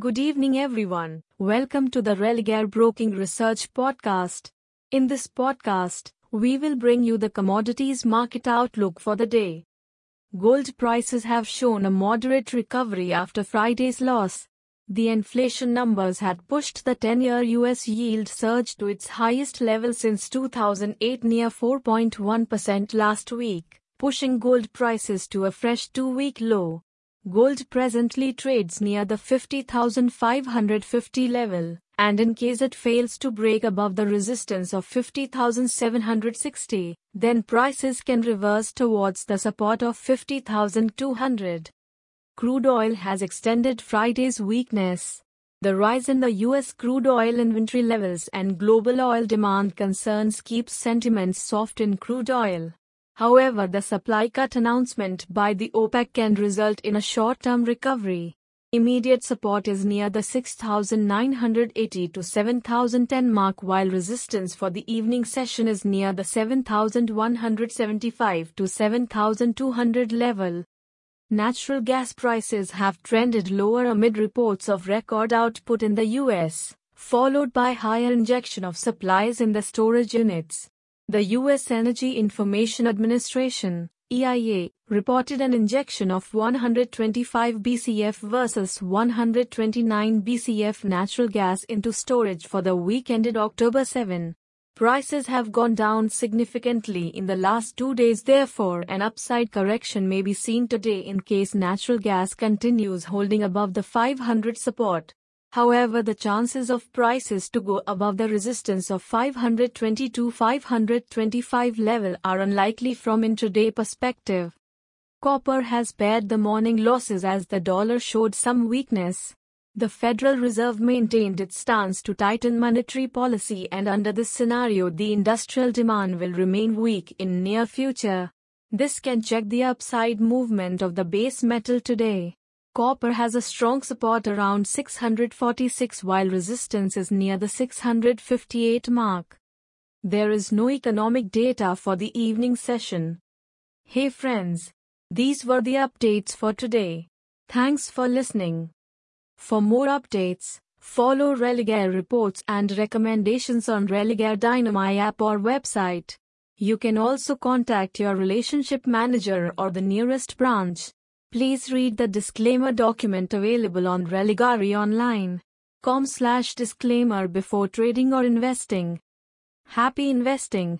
Good evening, everyone. Welcome to the Religare Broking Research Podcast. In this podcast, we will bring you the commodities market outlook for the day. Gold prices have shown a moderate recovery after Friday's loss. The inflation numbers had pushed the 10 year US yield surge to its highest level since 2008, near 4.1% last week, pushing gold prices to a fresh two week low. Gold presently trades near the 50,550 level, and in case it fails to break above the resistance of 50,760, then prices can reverse towards the support of 50,200. Crude oil has extended Friday's weakness. The rise in the US crude oil inventory levels and global oil demand concerns keeps sentiments soft in crude oil. However, the supply cut announcement by the OPEC can result in a short term recovery. Immediate support is near the 6,980 to 7,010 mark, while resistance for the evening session is near the 7,175 to 7,200 level. Natural gas prices have trended lower amid reports of record output in the US, followed by higher injection of supplies in the storage units. The U.S. Energy Information Administration, EIA, reported an injection of 125 BCF versus 129 BCF natural gas into storage for the week ended October 7. Prices have gone down significantly in the last two days, therefore, an upside correction may be seen today in case natural gas continues holding above the 500 support. However, the chances of prices to go above the resistance of 520 to 525 level are unlikely from intraday perspective. Copper has pared the morning losses as the dollar showed some weakness. The Federal Reserve maintained its stance to tighten monetary policy and under this scenario the industrial demand will remain weak in near future. This can check the upside movement of the base metal today. Copper has a strong support around 646 while resistance is near the 658 mark. There is no economic data for the evening session. Hey friends, these were the updates for today. Thanks for listening. For more updates, follow Religare reports and recommendations on Religare Dynami app or website. You can also contact your relationship manager or the nearest branch. Please read the disclaimer document available on Religare Online. Com slash disclaimer before trading or investing. Happy investing!